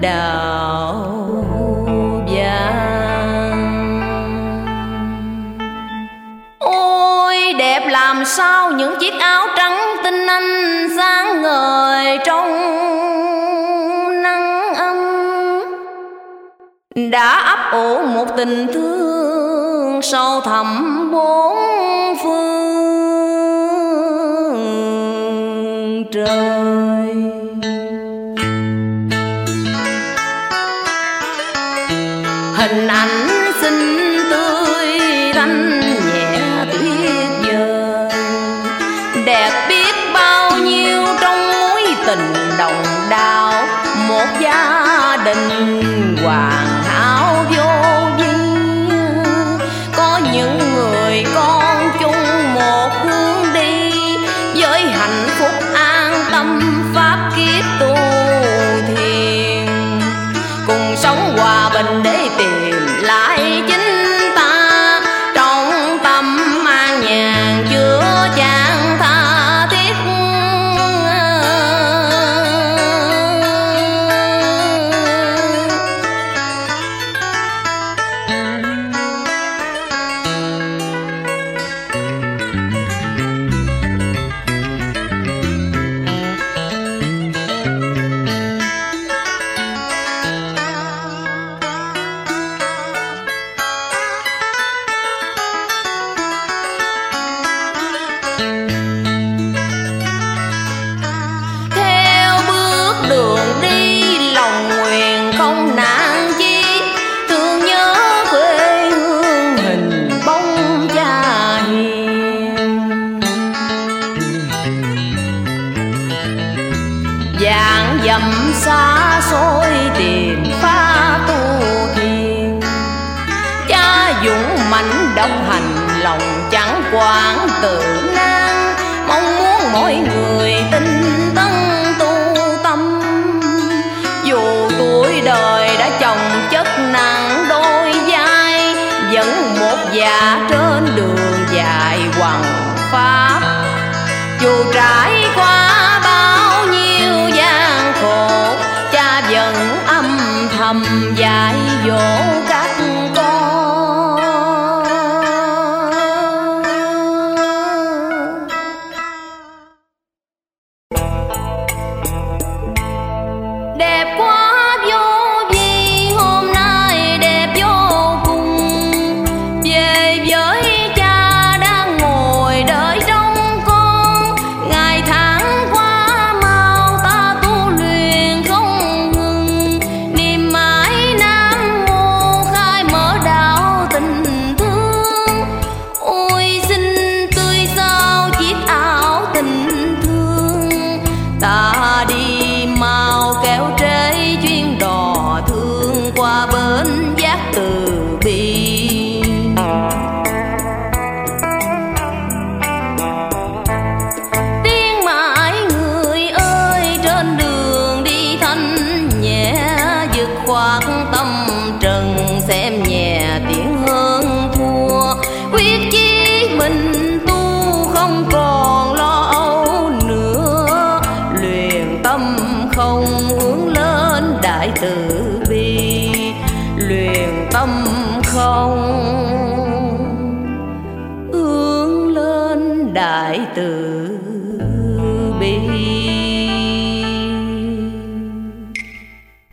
đạo vàng. Ôi, đẹp làm sao những chiếc áo trắng tinh anh sáng ngời trong nắng âm đã ấp ủ một tình thương sâu thẳm bốn phương trời. Hình ảnh xinh tươi thanh nhẹ tuyệt vời đẹp biết bao nhiêu trong mối tình đồng đào một gia đình hoàng dạng dầm xa xôi tìm phá tu thiền. Cha dũng mạnh độc hành, lòng chẳng quản tự nan. Mong muốn mỗi người tin từ bi.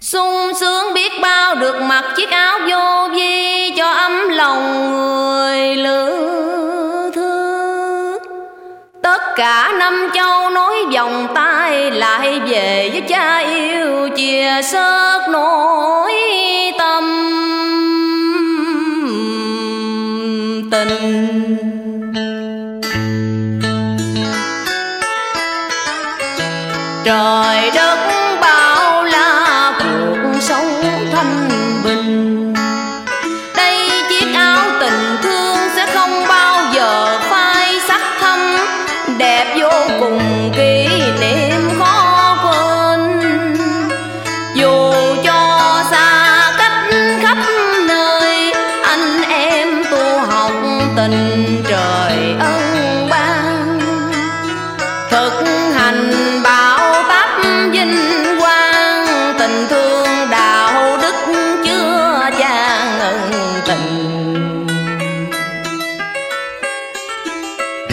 Sung sướng biết bao được mặc chiếc áo vô vi cho ấm lòng người lữ thư tất cả năm châu nối vòng tay lại về với cha yêu chia sớt nỗi trời đất bao la, cuộc sống thanh bình đây chiếc áo tình thương sẽ không bao giờ phai sắc thâm, đẹp vô cùng kỳ.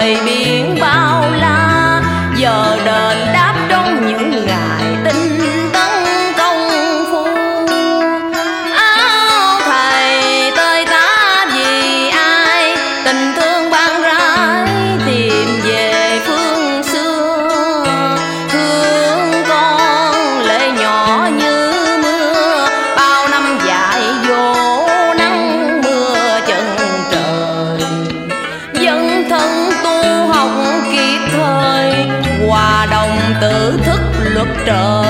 trời biển bao all.